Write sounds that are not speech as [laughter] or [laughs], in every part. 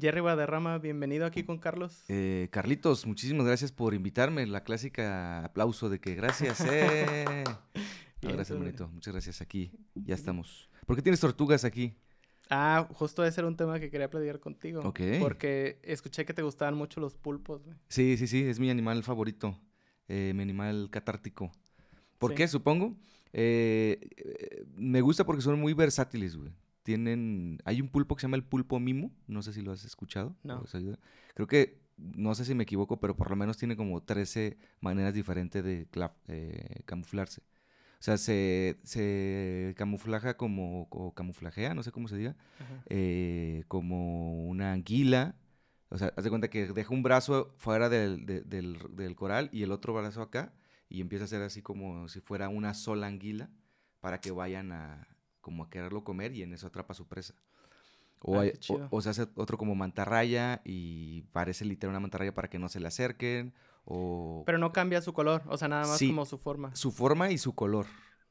Jerry Baderrama, bienvenido aquí con Carlos. Eh, Carlitos, muchísimas gracias por invitarme. La clásica aplauso de que gracias. Eh. [laughs] No, gracias, bonito. Muchas gracias. Aquí ya estamos. ¿Por qué tienes tortugas aquí? Ah, justo ese era un tema que quería platicar contigo. Ok. Porque escuché que te gustaban mucho los pulpos, güey. Sí, sí, sí, es mi animal favorito. eh, mi animal catártico. ¿Por Sí. qué? Supongo. Eh, me gusta porque son muy versátiles, güey. Tienen. Hay un pulpo que se llama el pulpo mimo. No sé si lo has escuchado. No. Creo que. No sé si me equivoco, pero por lo menos tiene como 13 maneras diferentes de eh, camuflarse. O sea, se, se camuflaja como. o camuflajea, no sé cómo se diga. Eh, como una anguila. O sea, haz de cuenta que deja un brazo fuera del, de- del, del coral y el otro brazo acá y empieza a hacer así como si fuera una sola anguila para que vayan a como a quererlo comer y en eso atrapa a su presa. O, Ah, hay- o- se hace otro como mantarraya y parece literal una mantarraya para que no se le acerquen. O Pero no cambia su color, o sea, nada más Sí. como su forma. su forma y su color.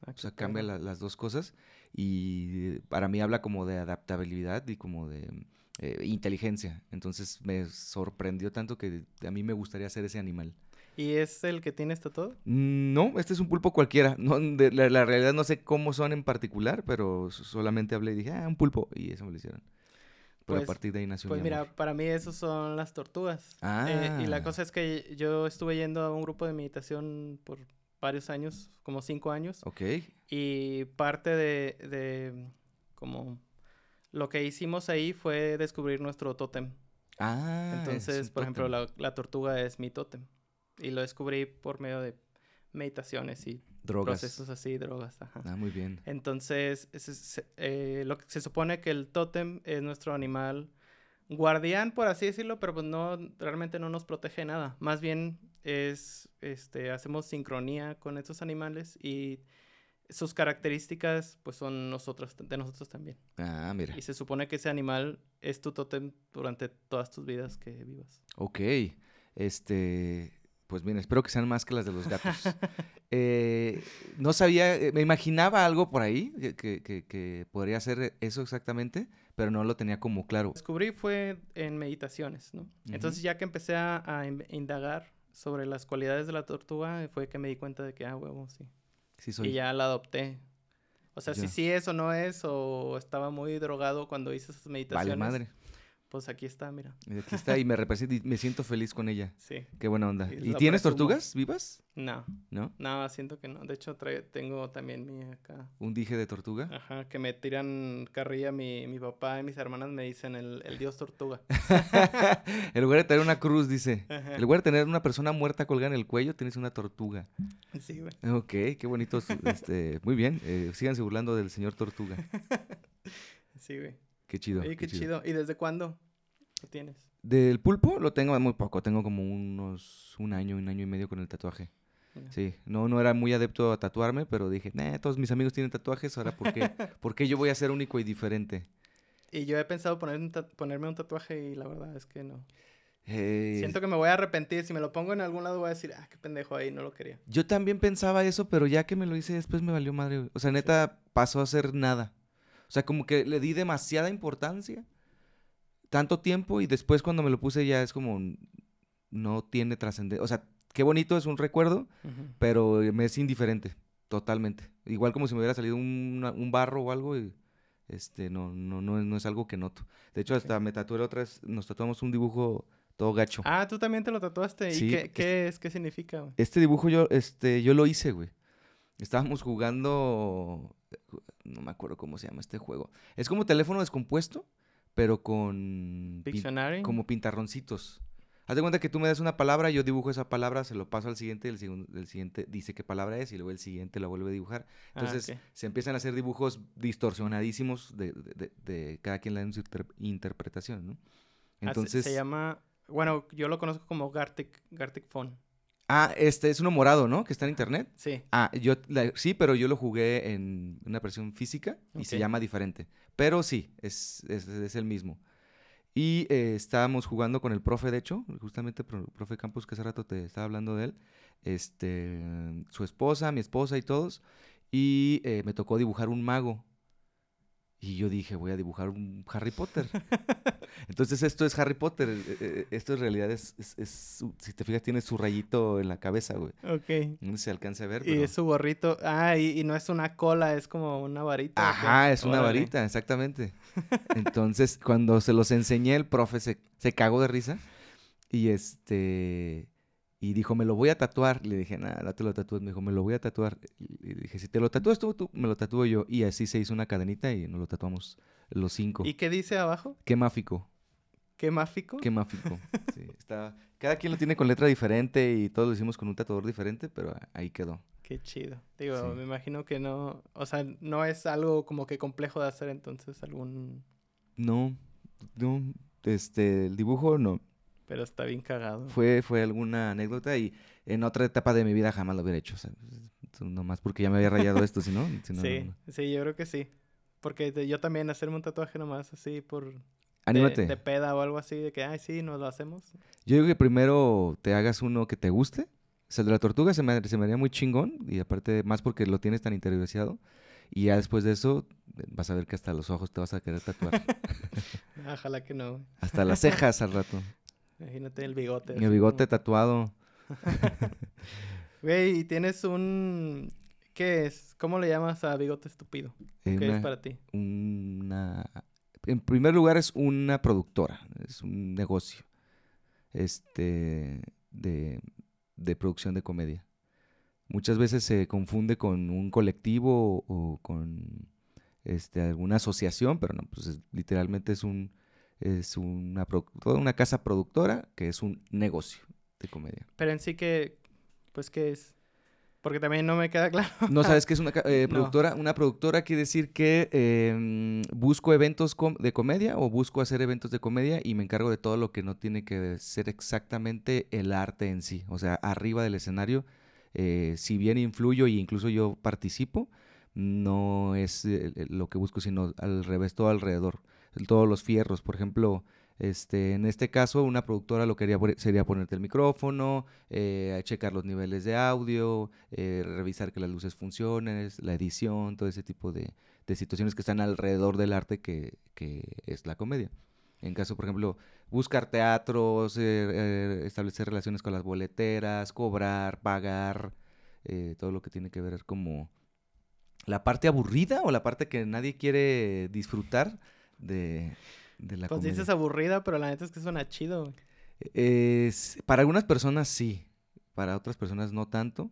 Ah, O sea, cambia la- las dos cosas y para mí habla como de adaptabilidad y como de eh, inteligencia. Entonces me sorprendió tanto que a mí me gustaría ser ese animal. ¿Y es el que tienes todo? No, este es un pulpo cualquiera. No, de- la, la realidad no sé cómo son en particular, pero so- solamente hablé y dije, ah, un pulpo. Y eso me lo hicieron. Pero Pues- a partir de ahí nació Pues mi mira, para mí esos son las tortugas. Eh, y la Ah. cosa es que yo estuve yendo a un grupo de meditación por varios años, como cinco años. Ok. Y parte de, de como lo que hicimos ahí fue descubrir nuestro tótem. Ah, es Entonces, por ejemplo, la, la tortuga es mi tótem. Y lo descubrí por medio de meditaciones y Drogas. procesos así, drogas. Ajá. Ah, muy bien. Entonces, es- eh, lo que se supone que el tótem es nuestro animal guardián, por así decirlo, pero pues no, realmente no nos protege de nada. Más bien es, este, hacemos sincronía con estos animales y sus características pues son nosotros, de nosotros también. Ah, mira. Y se supone que ese animal es tu tótem durante todas tus vidas que vivas. Ok, este, pues bien, espero que sean más que las de los gatos. [laughs] Eh, no sabía, eh, me imaginaba algo por ahí que, que- podría ser eso exactamente, pero no lo tenía como claro. descubrí fue en meditaciones, ¿no? Entonces ya que empecé a, a in- indagar sobre las cualidades de la tortuga, fue que me di cuenta de que, ah, huevo, sí. Sí, soy. Y ya la adopté. O sea, si sí es o no es, o estaba muy drogado cuando hice esas Vale, meditaciones. madre. Pues aquí está, mira. Y Aquí está y me representa y me siento feliz con ella. Sí. Qué buena onda. Y ¿Y lo tienes presumo. tortugas vivas? No, ¿No? no, siento que no. De hecho, tengo también mi acá. ¿Un dije de tortuga? Ajá, que me tiran carrilla mi, mi papá y mis hermanas me dicen el, el dios tortuga. [laughs] en lugar de tener una cruz, dice. Ajá. En lugar de tener una persona muerta colgada en el cuello, tienes una tortuga. Sí, güey. Ok, qué bonito. este, muy bien. eh, síganse burlando del señor tortuga. [laughs] Sí, güey. Qué chido. Oye, qué chido. ¿Y desde cuándo lo tienes? Del pulpo lo tengo muy poco, tengo como unos un año, un año y medio con el tatuaje. Sí, no, no era muy adepto a tatuarme, pero dije, nah, todos mis amigos tienen tatuajes, ahora ¿por qué, [laughs] ¿por qué yo voy a ser único y diferente? Y yo he pensado poner un ponerme un tatuaje y la verdad es que no. Eh, Siento que me voy a arrepentir. Si me lo pongo en algún lado voy a decir, ah, qué pendejo ahí, no lo quería. Yo también pensaba eso, pero ya que me lo hice después me valió madre. O sea, neta, pasó a ser nada. O sea, como que le di demasiada importancia, tanto tiempo, y después cuando me lo puse ya es como, no tiene trascendencia. O sea, qué bonito, es un recuerdo, pero me es indiferente, totalmente. Igual como si me hubiera salido un, un barro o algo, y, este, no, no, no, es- no es algo que noto. De hecho, hasta me tatué otra vez, nos tatuamos un dibujo todo gacho. Ah, tú también te lo tatuaste. ¿Y Sí, qué, es- qué es? ¿Qué significa? Este dibujo yo, este, yo lo hice, güey. Estábamos jugando, no me acuerdo cómo se llama este juego. Es como teléfono descompuesto, pero con pin- Pictionary. como pintarroncitos. Haz de cuenta que tú me das una palabra, yo dibujo esa palabra, se lo paso al siguiente, el, el siguiente dice qué palabra es y luego el siguiente la vuelve a dibujar. Ah, Entonces se empiezan a hacer dibujos distorsionadísimos de, de- de- de cada quien la su inter- interpretación, ¿no? Ah, se- Entonces, se, llama, bueno, yo lo conozco como Gartic, Gartic Phone. Ah, este es uno morado, ¿no? Que está en internet. Sí. Ah, yo la- sí, pero yo lo jugué en una versión física y se llama diferente. Pero sí, es, es, es el mismo. Y eh, estábamos jugando con el profe, de hecho, justamente pro- profe Campos, que hace rato te estaba hablando de él, este, su esposa, mi esposa y todos. Y eh, me tocó dibujar un mago. Y yo dije, voy a dibujar un Harry Potter. [laughs] Entonces esto es Harry Potter. eh, eh, Esto en realidad es, es- es su- si te fijas, tiene su rayito en la cabeza, güey. Ok. No se alcanza a ver, Y pero... es su gorrito. Ah, y, y no es una cola, es como una varita. Ajá, es una varita, exactamente. [laughs] Entonces, cuando se los enseñé, el profe se, se cagó de risa. Y este. Y dijo, me lo voy a tatuar. Le dije, nada, no te lo tatúes. Me dijo, me lo voy a tatuar. Y le dije, si te lo tatúas tú, tú, me lo tatúo yo. Y así se hizo una cadenita y nos lo tatuamos los cinco. ¿Y qué dice abajo? Qué máfico, ¿Qué máfico? qué máfico. [laughs] Sí, está... Cada quien lo tiene con letra diferente y todos lo hicimos con un tatuador diferente, pero ahí quedó. Qué chido. Digo, Sí. me imagino que no, o sea, no es algo como que complejo de hacer entonces algún, No, no, este, el dibujo no. Pero está bien cagado. fue, fue alguna anécdota y en otra etapa de mi vida jamás lo hubiera hecho. O sea, nomás porque ya me había rayado esto, si no, [laughs] si no, sí, no, no. sí, yo creo que sí. Porque yo también hacerme un tatuaje nomás así por Anímate. De, peda o algo así, de que, ay, sí, nos lo hacemos. Yo digo que primero te hagas uno que te guste. O sea, el de la tortuga se me, se me haría muy chingón y aparte más porque lo tienes tan interiorizado. Y ya después de eso vas a ver que hasta los ojos te vas a querer tatuar. [laughs] Ojalá que no. hasta las cejas al rato. Imagínate el bigote. El bigote como- tatuado. [laughs] Güey, y tienes un... ¿Qué es? ¿Cómo le llamas a bigote estúpido? eh, ¿Qué es para ti? una... En primer lugar es una productora, es un negocio este, de, de producción de comedia. Muchas veces se confunde con un colectivo o con este, alguna asociación, pero no, pues es- literalmente es, un, es una, toda una casa productora que es un negocio de comedia. Pero en sí que, pues, ¿qué es? Porque también no me queda [laughs] claro. ¿No sabes qué es una eh, No. productora? Una productora quiere decir que eh, busco eventos com- de comedia o busco hacer eventos de comedia y me encargo de todo lo que no tiene que ser exactamente el arte en sí. O sea, arriba del escenario, eh, si bien influyo e incluso yo participo, no es eh, lo que busco, sino al revés, todo alrededor. Todos los fierros, por ejemplo, este, en este caso, una productora lo que haría sería ponerte el micrófono, eh, checar los niveles de audio, eh, revisar que las luces funcionen, la edición, todo ese tipo de, de situaciones que están alrededor del arte que, que es la comedia. En caso, por ejemplo, buscar teatros, eh, eh, establecer relaciones con las boleteras, cobrar, pagar, eh, todo lo que tiene que ver como la parte aburrida o la parte que nadie quiere disfrutar de, de la Pues comedia. dices aburrida, pero la neta es que suena chido. güey. Es- para algunas personas sí, para otras personas no tanto.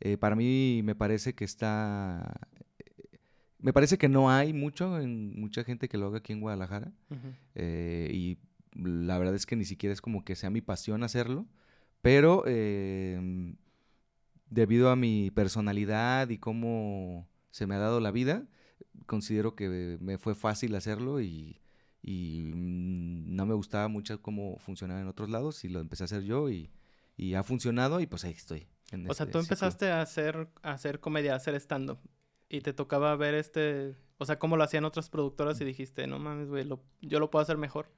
Eh, para mí me parece que está... eh, Me parece que no hay mucho, en mucha gente que lo haga aquí en Guadalajara. Eh, y la verdad es que ni siquiera es como que sea mi pasión hacerlo. Pero eh, debido a mi personalidad y cómo se me ha dado la vida, considero que me fue fácil hacerlo y, y, mm, no me gustaba mucho cómo funcionaba en otros lados y lo empecé a hacer yo y, y ha funcionado y pues ahí estoy. en O sea, este tú ciclo. empezaste a hacer, a hacer comedia, a hacer stand-up. Y te tocaba ver este... O sea, cómo lo hacían otras productoras y dijiste, no mames, güey, yo lo puedo hacer mejor.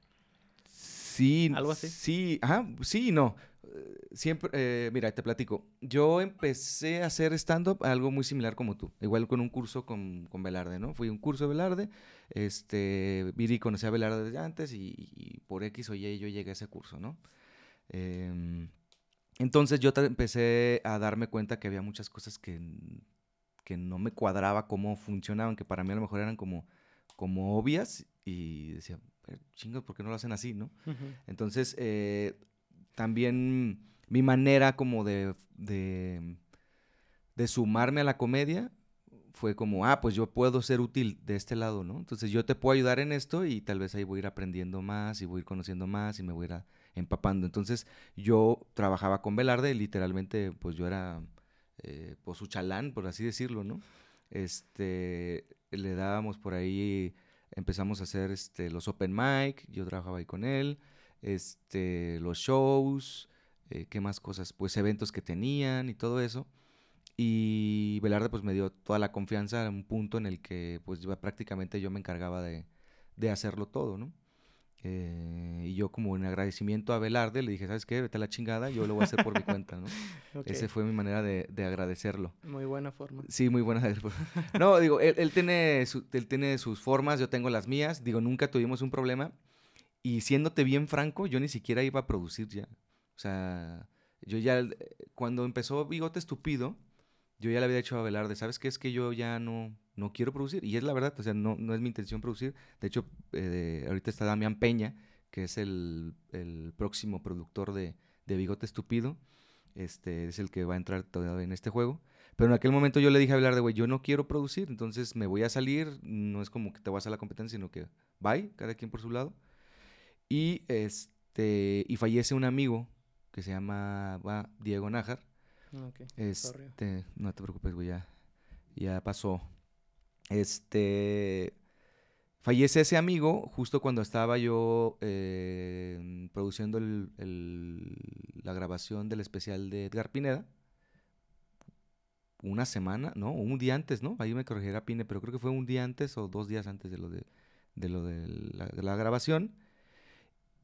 Sí, ¿Algo así? Sí, ajá, sí y no. Eh, Siempre, eh, mira, te platico. Yo empecé a hacer stand-up algo muy similar como tú. Igual con un curso con, con Velarde, ¿no? Fui a un curso de Velarde. Este, Viri conocía a Velarde desde antes y, y por X o Y yo llegué a ese curso, ¿no? Em, entonces yo empecé a darme cuenta que había muchas cosas que, que no me cuadraba cómo funcionaban, que para mí a lo mejor eran como, como obvias y decía, "Eh, chingos, ¿por qué no lo hacen así, no? Entonces, eh, también mi manera como de, de, de sumarme a la comedia fue como, ah, pues yo puedo ser útil de este lado, ¿no? Entonces yo te puedo ayudar en esto y tal vez ahí voy a ir aprendiendo más y voy a ir conociendo más y me voy a ir a- empapando. Entonces yo trabajaba con Velarde y literalmente pues yo era eh, pues su chalán, por así decirlo, ¿no? Este, le dábamos por ahí, empezamos a hacer este, los open mic, yo trabajaba ahí con él, este, los shows, eh, qué más cosas, pues eventos que tenían y todo eso. Y Velarde pues me dio toda la confianza a un punto en el que pues prácticamente yo me encargaba de, de hacerlo todo, ¿no? Eh, y yo como en agradecimiento a Velarde le dije, ¿sabes qué? Vete a la chingada, yo lo voy a hacer por mi cuenta, ¿no? [laughs] Ok, Esa fue mi manera de, de agradecerlo. Muy buena forma. Sí, muy buena. [laughs] No, digo, él, él tiene su- él tiene sus formas, yo tengo las mías. Digo, nunca tuvimos un problema. Y siéndote bien franco, yo ni siquiera iba a producir ya. O sea, yo ya, eh, cuando empezó Bigote Estúpido, yo ya le había dicho a Velarde, ¿sabes qué? Es que yo ya no, no quiero producir. Y es la verdad, o sea, no, no es mi intención producir. De hecho, eh, ahorita está Damián Peña, que es el, el próximo productor de, Bigote Estúpido. Este es el que va a entrar todavía en este juego. Pero en aquel momento yo le dije a Velarde, güey, yo no quiero producir, entonces me voy a salir. No es como que te vas a la competencia, sino que bye, cada quien por su lado. Y este y fallece un amigo que se llama Diego Nájar. Sorry. Este, no te preocupes, güey, ya, ya pasó. Este, fallece ese amigo justo cuando estaba yo eh, produciendo el- el- la grabación del especial de Edgar Pineda. Una semana, ¿no? Un día antes, ¿no? Ahí me corregirá Pine, pero creo que fue un día antes o dos días antes de lo de, de lo de la, de la grabación.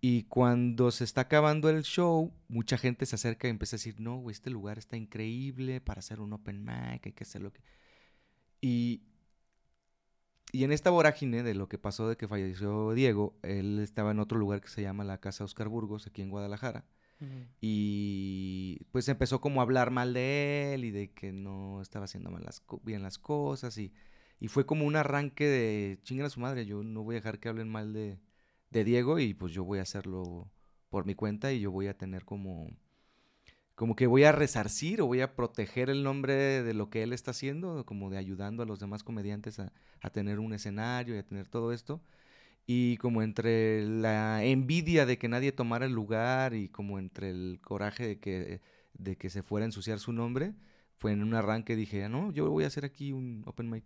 Y cuando se está acabando el show, mucha gente se acerca y empieza a decir, no, güey, este lugar está increíble para hacer un open mic, hay que hacer lo que... Y, y en esta vorágine de lo que pasó de que falleció Diego, él estaba en otro lugar que se llama la Casa Oscar Burgos, aquí en Guadalajara. Y pues empezó como a hablar mal de él y de que no estaba haciendo mal las bien las cosas. Y, y fue como un arranque de chinguen a su madre. Yo no voy a dejar que hablen mal de, de Diego y pues yo voy a hacerlo por mi cuenta y yo voy a tener como como que voy a resarcir o voy a proteger el nombre de lo que él está haciendo, como de ayudando a los demás comediantes a, a tener un escenario y a tener todo esto. Y como entre la envidia de que nadie tomara el lugar y como entre el coraje de que, de que se fuera a ensuciar su nombre, fue en un arranque dije, "Ah, no, yo voy a hacer aquí un open mic.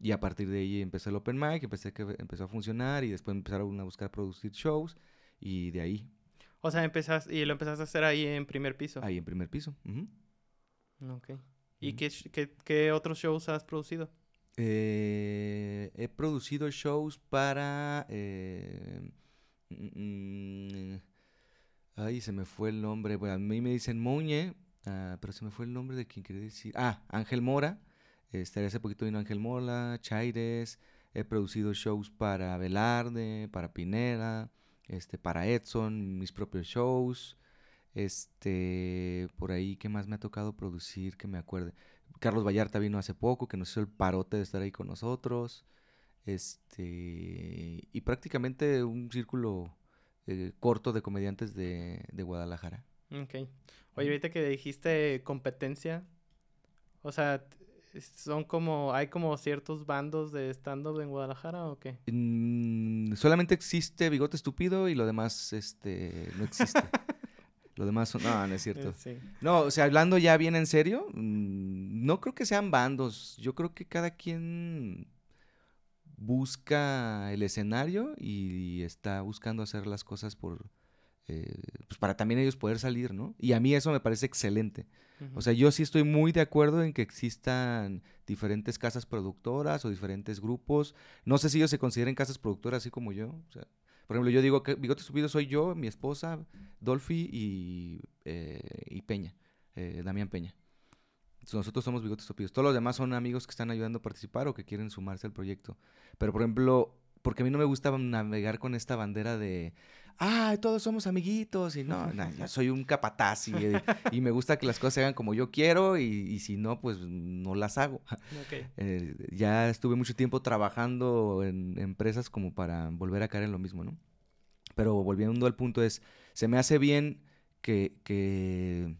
Y a partir de ahí empezó el open mic, empecé que empezó a funcionar y después empezaron a buscar producir shows y de ahí, O sea, empezaste, y lo empezaste a hacer ahí en primer piso. ahí en primer piso. ujú. Ok. ¿Y qué, qué, qué otros shows has producido? Eh, he producido shows para... eh, mm, mm, ay, se me fue el nombre. Bueno, a mí me dicen Moñe, ah, pero se me fue el nombre de quien quería decir. Ah, Ángel Mora. Este, hace poquito vino Ángel Mora, Chaires. He producido shows para Velarde, para Pineda, este, para Edson, mis propios shows. Este, por ahí, ¿qué más me ha tocado producir que me acuerde? Carlos Vallarta vino hace poco, que nos hizo el parote de estar ahí con nosotros. Este, y prácticamente un círculo eh, corto de comediantes de, de Guadalajara. Ok. Oye, ahorita que dijiste competencia, o sea, son como, hay como ciertos bandos de stand-up en Guadalajara o qué? Mm, solamente existe Bigote Estúpido y lo demás este, no existe. [laughs] lo demás son... No, no es cierto. Sí. No, o sea, hablando ya bien en serio, mm, no creo que sean bandos. Yo creo que cada quien busca el escenario y está buscando hacer las cosas por, eh, pues para también ellos poder salir, ¿no? Y a mí eso me parece excelente. O sea, yo sí estoy muy de acuerdo en que existan diferentes casas productoras o diferentes grupos. No sé si ellos se consideren casas productoras así como yo. O sea, por ejemplo, yo digo que Bigote Subido soy yo, mi esposa, Dolphy y, eh, y Peña, eh, Damián Peña. Nosotros somos Bigotes Estúpidos. Todos los demás son amigos que están ayudando a participar o que quieren sumarse al proyecto. Pero, por ejemplo, porque a mí no me gusta navegar con esta bandera de, ah, todos somos amiguitos y no, no, yo soy un capataz y, eh, [laughs] y me gusta que las cosas se hagan como yo quiero y, y si no, pues no las hago. [laughs] Eh, ya estuve mucho tiempo trabajando en empresas como para volver a caer en lo mismo, ¿no? Pero volviendo al punto es, se me hace bien que, que,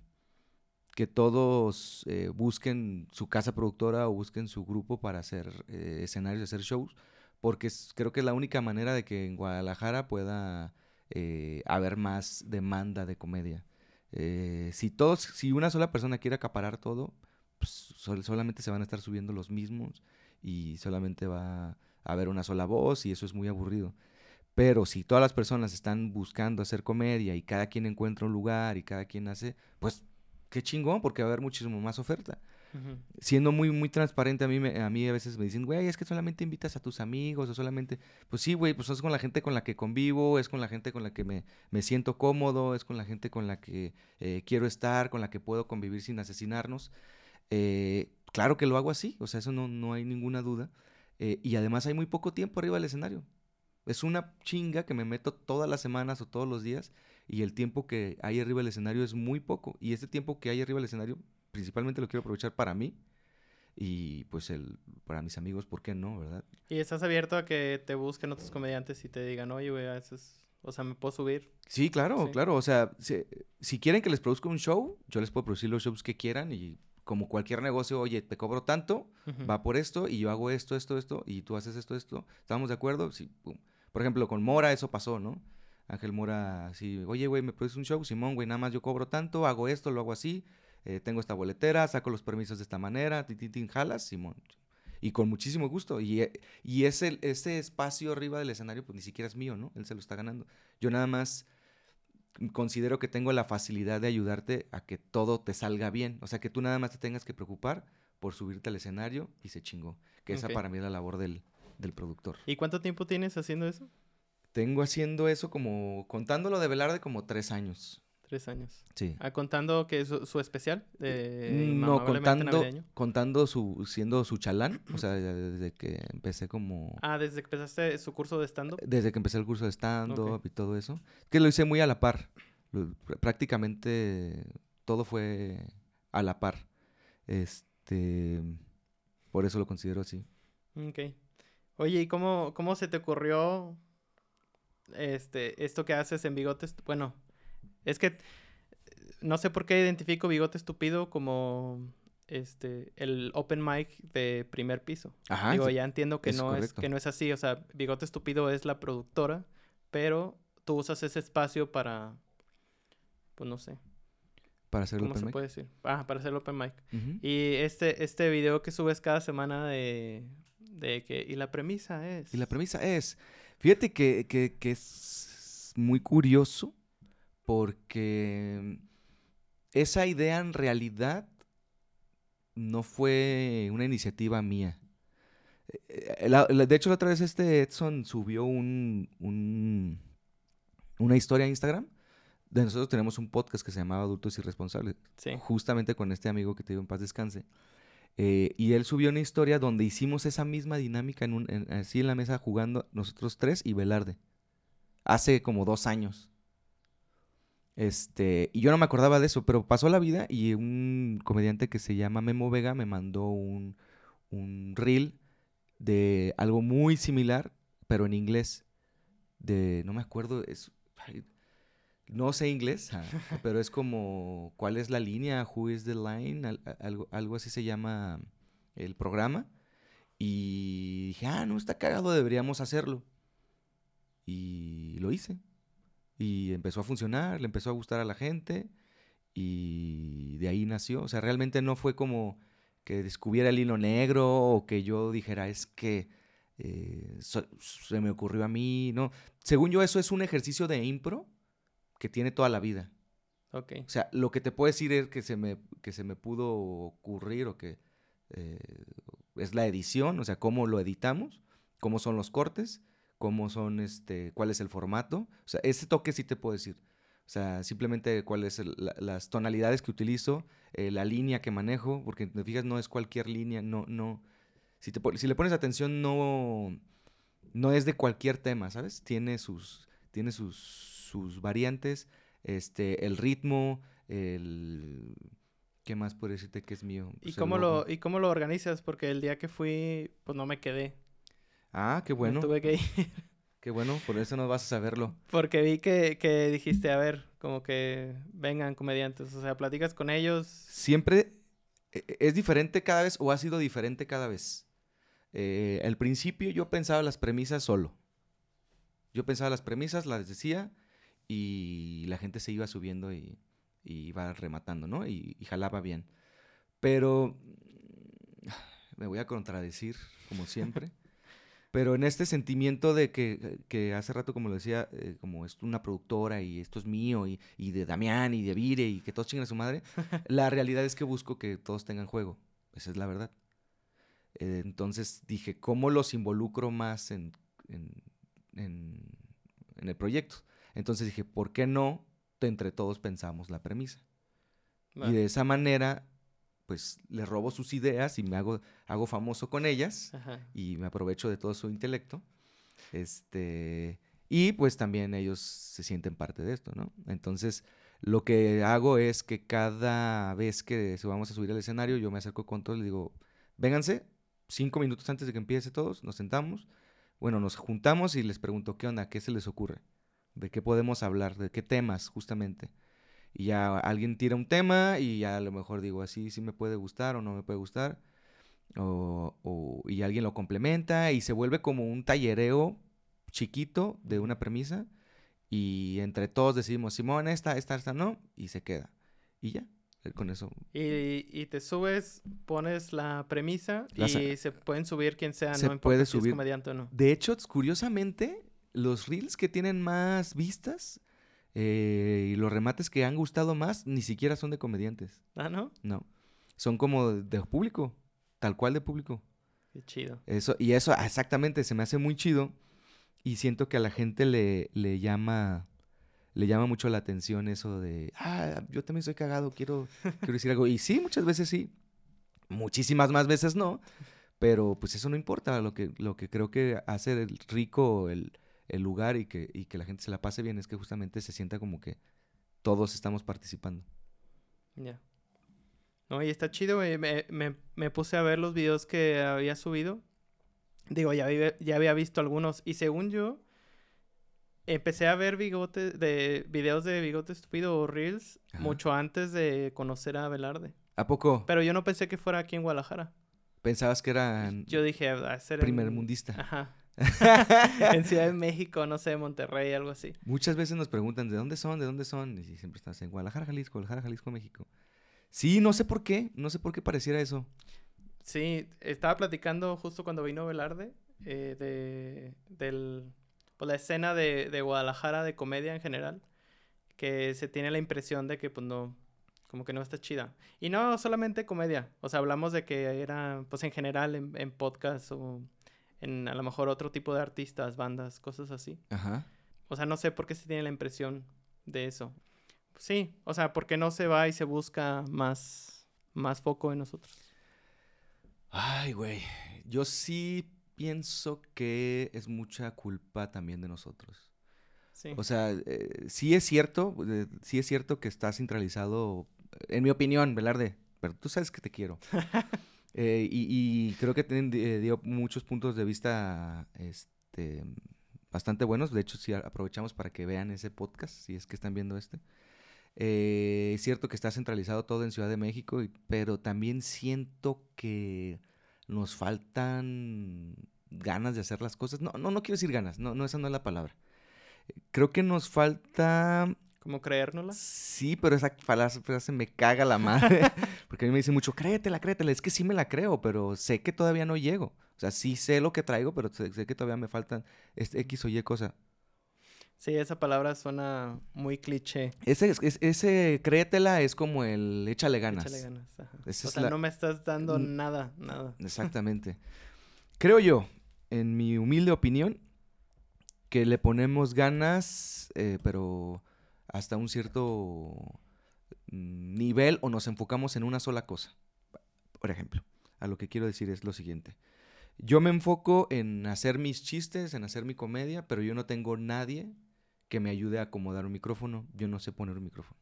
que todos eh, busquen su casa productora o busquen su grupo para hacer eh, escenarios, hacer shows, porque creo que es la única manera de que en Guadalajara pueda eh, haber más demanda de comedia. Eh, si todos, si una sola persona quiere acaparar todo, pues sol- solamente se van a estar subiendo los mismos y solamente va a haber una sola voz y eso es muy aburrido. Pero si todas las personas están buscando hacer comedia y cada quien encuentra un lugar y cada quien hace, pues qué chingón, porque va a haber muchísimo más oferta. Siendo muy, muy transparente, a mí, me- a mí a veces me dicen, güey, es que solamente invitas a tus amigos o solamente... Pues sí, güey, pues es con la gente con la que convivo, es con la gente con la que me, me siento cómodo, es con la gente con la que eh, quiero estar, con la que puedo convivir sin asesinarnos. Eh, claro que lo hago así, o sea, eso no, no hay ninguna duda. Eh, y además hay muy poco tiempo arriba del escenario. Es una chinga que me meto todas las semanas o todos los días y el tiempo que hay arriba del escenario es muy poco. Y ese tiempo que hay arriba del escenario principalmente lo quiero aprovechar para mí y pues el para mis amigos, ¿por qué no, verdad? ¿Y estás abierto a que te busquen otros comediantes y te digan, oye, güey, eso es... O sea, ¿me puedo subir? Sí, claro, Sí. claro. O sea, si, si quieren que les produzca un show, yo les puedo producir los shows que quieran y como cualquier negocio, oye, te cobro tanto, va por esto y yo hago esto, esto, esto y tú haces esto, esto. ¿Estamos de acuerdo? Sí, pum. Por ejemplo, con Mora eso pasó, ¿no? Ángel Mora, así, oye, güey, me produces un show, Simón, güey, nada más yo cobro tanto, hago esto, lo hago así, eh, tengo esta boletera, saco los permisos de esta manera, tin, jalas, Simón. Y con muchísimo gusto. Y, eh, y ese, ese espacio arriba del escenario, pues ni siquiera es mío, ¿no? Él se lo está ganando. Yo nada más considero que tengo la facilidad de ayudarte a que todo te salga bien. O sea, que tú nada más te tengas que preocupar por subirte al escenario y se chingó. Que esa Ok. para mí es la labor del, del productor. ¿Y cuánto tiempo tienes haciendo eso? Tengo haciendo eso como, contándolo de Velarde, como tres años. Tres años. Sí. Ah, contando que es su, su especial de no, contando, Navideño. contando su, siendo su chalán, o sea, desde que empecé como... Ah, desde que empezaste su curso de stand-up. Desde que empecé el curso de stand-up y todo eso. Que lo hice muy a la par. Prácticamente todo fue a la par. Este. Por eso lo considero así. Ok. Oye, ¿y cómo, cómo se te ocurrió este, esto que haces en Bigotes? Bueno, es que no sé por qué identifico Bigote Estúpido como este el open mic de primer piso. Ajá. Digo, ya entiendo que es no es que no es así, o sea, Bigote Estúpido es la productora, pero tú usas ese espacio para pues no sé, Para hacer el ¿cómo open se mic. puede decir? Ah, para hacer el open mic. Y este, este video que subes cada semana de, de que... Y la premisa es... Y la premisa es. Fíjate que, que- que es muy curioso porque esa idea en realidad no fue una iniciativa mía. Eh, eh, la- la- de hecho, la otra vez este Edson subió un, un- una historia a Instagram. De nosotros tenemos un podcast que se llamaba Adultos Irresponsables Sí. justamente con este amigo que te digo en paz descanse. Eh, y él subió una historia donde hicimos esa misma dinámica en un, en- así en la mesa jugando nosotros tres y Velarde. Hace como dos años. Este, y yo no me acordaba de eso, pero pasó la vida y un comediante que se llama Memo Vega me mandó un, un reel de algo muy similar, pero en inglés. De, no me acuerdo, es, no sé inglés, ah, [laughs] pero es como, ¿cuál es la línea? Who is the line? Al- algo, algo así se llama el programa. Y dije, ah, no, está cagado, deberíamos hacerlo. Y lo hice. Y empezó a funcionar, le empezó a gustar a la gente. Y de ahí nació. O sea, realmente no fue como que descubriera el hilo negro o que yo dijera, es que eh, so- se me ocurrió a mí. No, según yo, eso es un ejercicio de impro que tiene toda la vida. Ok. O sea, lo que te puedo decir es que se me, que se me pudo ocurrir o que eh, es la edición, o sea, cómo lo editamos, cómo son los cortes, cómo son, este, cuál es el formato. O sea, ese toque sí te puedo decir. O sea, simplemente cuáles son las tonalidades que utilizo, eh, la línea que manejo, porque te fijas, no es cualquier línea, no, no. Si, te, si le pones atención, no, no es de cualquier tema, ¿sabes? Tiene sus, tiene sus, sus variantes, este, el ritmo, el... ¿Qué más puedo decirte que es mío? ¿Y Pues cómo, lo, ¿Y cómo lo organizas? Porque el día que fui, pues no me quedé. Ah, qué Me bueno, tuve que ir. [laughs] qué bueno, por eso no vas a saberlo. Porque vi que, que dijiste, a ver, como que vengan comediantes. O sea, platicas con ellos. Siempre eh, es diferente cada vez o ha sido diferente cada vez. Eh, al principio yo pensaba las premisas solo. Yo pensaba las premisas, las decía y la gente se iba subiendo y, y iba rematando, ¿no? Y, y jalaba bien. Pero me voy a contradecir, como siempre. [laughs] Pero en este sentimiento de que, que hace rato, como lo decía, eh, como es una productora y esto es mío y, y de Damián y de Vire y que todos chingan a su madre, la realidad es que busco que todos tengan juego. esa es la verdad. Eh, entonces dije, ¿cómo los involucro más en, en, en, en el proyecto? Entonces dije, ¿por qué no entre todos pensamos la premisa? Y de esa manera, pues les robo sus ideas y me hago, hago famoso con ellas Ajá. y me aprovecho de todo su intelecto. Este, y pues también ellos se sienten parte de esto, ¿no? Entonces, lo que hago es que cada vez que se vamos a subir al escenario, yo me acerco con todos y les digo, vénganse, cinco minutos antes de que empiece todos, nos sentamos, bueno, nos juntamos y les pregunto, ¿qué onda? ¿Qué se les ocurre? ¿De qué podemos hablar? ¿De qué temas, justamente? Y ya alguien tira un tema y ya a lo mejor digo, así sí me puede gustar o no me puede gustar. O, o- y alguien lo complementa y se vuelve como un tallereo chiquito de una premisa y entre todos decidimos, Simón, esta, esta, esta no, y se queda. Y ya, eh, con eso. Y, y te subes, pones la premisa La y se pueden subir quien sea, Se no importa puede si subir. es comediante o no. De hecho, curiosamente, los reels que tienen más vistas eh, y los remates que han gustado más ni siquiera son de comediantes. Ah, ¿no? No, son como de público, tal cual de público. Qué chido. Eso, y eso ah, exactamente se me hace muy chido y siento que a la gente le, le llama le llama mucho la atención eso de, ah, yo también soy cagado, quiero, [laughs] quiero decir algo. Y sí, muchas veces sí, muchísimas más veces no, pero pues eso no importa. Lo que, lo que creo que hace el rico el, el lugar y que, y que la gente se la pase bien es que justamente se sienta como que todos estamos participando. Ya. No, y está chido, güey. Me, me, me puse a ver los videos que había subido. Digo, ya, había- ya había visto algunos. Y según yo, empecé a ver bigote de videos de bigote estúpido o reels Ajá. mucho antes de conocer a Velarde. ¿A poco Pero yo no pensé que fuera aquí en Guadalajara. pensabas que eran Yo dije, va a ser en- primer mundista? Ajá. [laughs] en Ciudad de México, no sé, Monterrey, algo así. Muchas veces nos preguntan de dónde son, de dónde son, y siempre estás en Guadalajara, Jalisco, Guadalajara, Jalisco, México. Sí, no sé por qué, no sé por qué pareciera eso. Sí, estaba platicando justo cuando vino Velarde eh, de del, pues, la escena de, de Guadalajara de comedia en general, que se tiene la impresión de que pues no, como que no está chida. Y no solamente comedia, o sea, hablamos de que era pues en general en, en podcast o en a lo mejor otro tipo de artistas, bandas, cosas así. Ajá. O sea, no sé por qué se tiene la impresión de eso. Sí, o sea, ¿por qué no se va y se busca más, más foco en nosotros? Ay, güey. Yo sí pienso que es mucha culpa también de nosotros. Sí. O sea, eh, sí es cierto, eh, sí es cierto que está centralizado, en mi opinión, Velarde, pero tú sabes que te quiero. [laughs] Eh, y, y creo que tienen, eh, dio muchos puntos de vista este, bastante buenos. De hecho, sí aprovechamos para que vean ese podcast, si es que están viendo este. Eh, es cierto que está centralizado todo en Ciudad de México, y- pero también siento que nos faltan ganas de hacer las cosas. No, no, no quiero decir ganas, no, no, esa no es la palabra. Creo que nos falta ¿Cómo creérnosla? Sí, pero esa frase, me caga la madre. [laughs] Porque a mí me dicen mucho, créetela, créetela. Es que sí me la creo, pero sé que todavía no llego. O sea, sí sé lo que traigo, pero sé, que todavía me faltan este X o Y cosa. Sí, esa palabra suena muy cliché. Ese, es- ese créetela es como el échale ganas. Échale ganas. ajá. O sea, la- no me estás dando nada, nada. Exactamente. Creo yo, en mi humilde opinión, que le ponemos ganas, eh, pero hasta un cierto nivel o nos enfocamos en una sola cosa. Por ejemplo, a lo que quiero decir es lo siguiente. Yo me enfoco en hacer mis chistes, en hacer mi comedia, pero yo no tengo nadie que me ayude a acomodar un micrófono. Yo no sé poner un micrófono.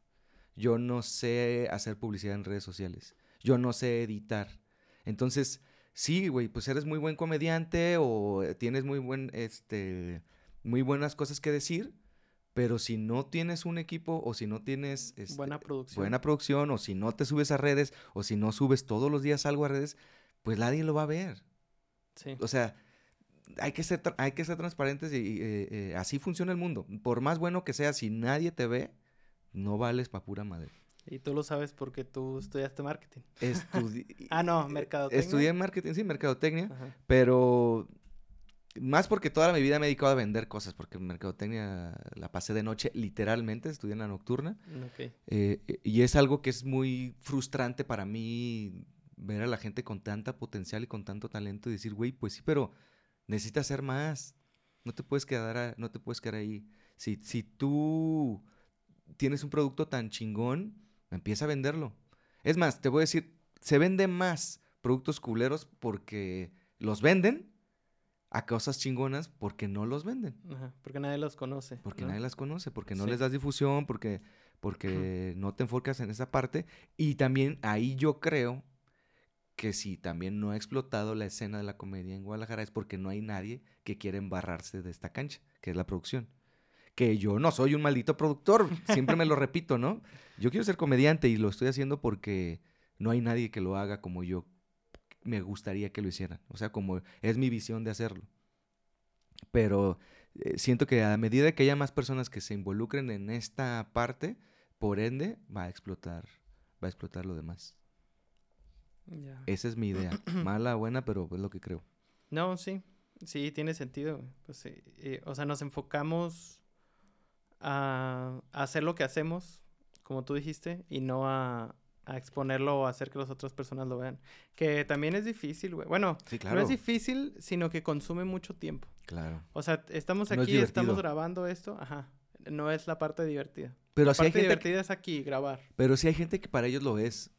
Yo no sé hacer publicidad en redes sociales. Yo no sé editar. Entonces, sí, güey, pues eres muy buen comediante o tienes muy buen, este, muy buenas cosas que decir, pero si no tienes un equipo o si no tienes este, Buena producción. buena producción o si no te subes a redes o si no subes todos los días algo a redes, pues nadie lo va a ver. Sí. O sea, hay que ser, hay que ser transparentes y, y, eh, eh, así funciona el mundo. Por más bueno que sea, si nadie te ve, no vales pa' pura madre. Y tú lo sabes porque tú estudiaste marketing. Estudi- [laughs] Ah, no, mercadotecnia. Estudié marketing, sí, mercadotecnia, Ajá. pero más porque toda mi vida me he dedicado a vender cosas, porque mercadotecnia la pasé de noche, literalmente, estudié en la nocturna. Ok. Eh, y es algo que es muy frustrante para mí ver a la gente con tanta potencial y con tanto talento y decir, güey, pues sí, pero necesitas hacer más. No te puedes quedar, no te puedes quedar ahí. Si, si tú tienes un producto tan chingón, empieza a venderlo. Es más, te voy a decir, se vende más productos culeros porque los venden a cosas chingonas porque no los venden. Ajá, porque nadie los conoce. Porque nadie las conoce, porque no les das difusión, porque, porque no te enfocas en esa parte. Y también ahí yo creo que si también no ha explotado la escena de la comedia en Guadalajara es porque no hay nadie que quiera embarrarse de esta cancha, que es la producción. Que yo no soy un maldito productor, siempre me lo [laughs] repito, ¿no? Yo quiero ser comediante y lo estoy haciendo porque no hay nadie que lo haga como yo me gustaría que lo hicieran. O sea, como es mi visión de hacerlo. Pero eh, siento que a medida que haya más personas que se involucren en esta parte, por ende, va a explotar, va a explotar lo demás. Esa es mi idea. [clears throat] Mala, buena, pero es lo que creo. No, sí. Sí, tiene sentido. Pues, eh, o sea, nos enfocamos a, hacer lo que hacemos, como tú dijiste, y no a, exponerlo o hacer que las otras personas lo vean. Que también es difícil, güey. Bueno, no es difícil, sino que consume mucho tiempo. Claro. O sea, estamos aquí, estamos grabando esto, ajá. No es la parte divertida. Pero la parte divertida es aquí, grabar. Pero sí hay gente que para ellos lo es.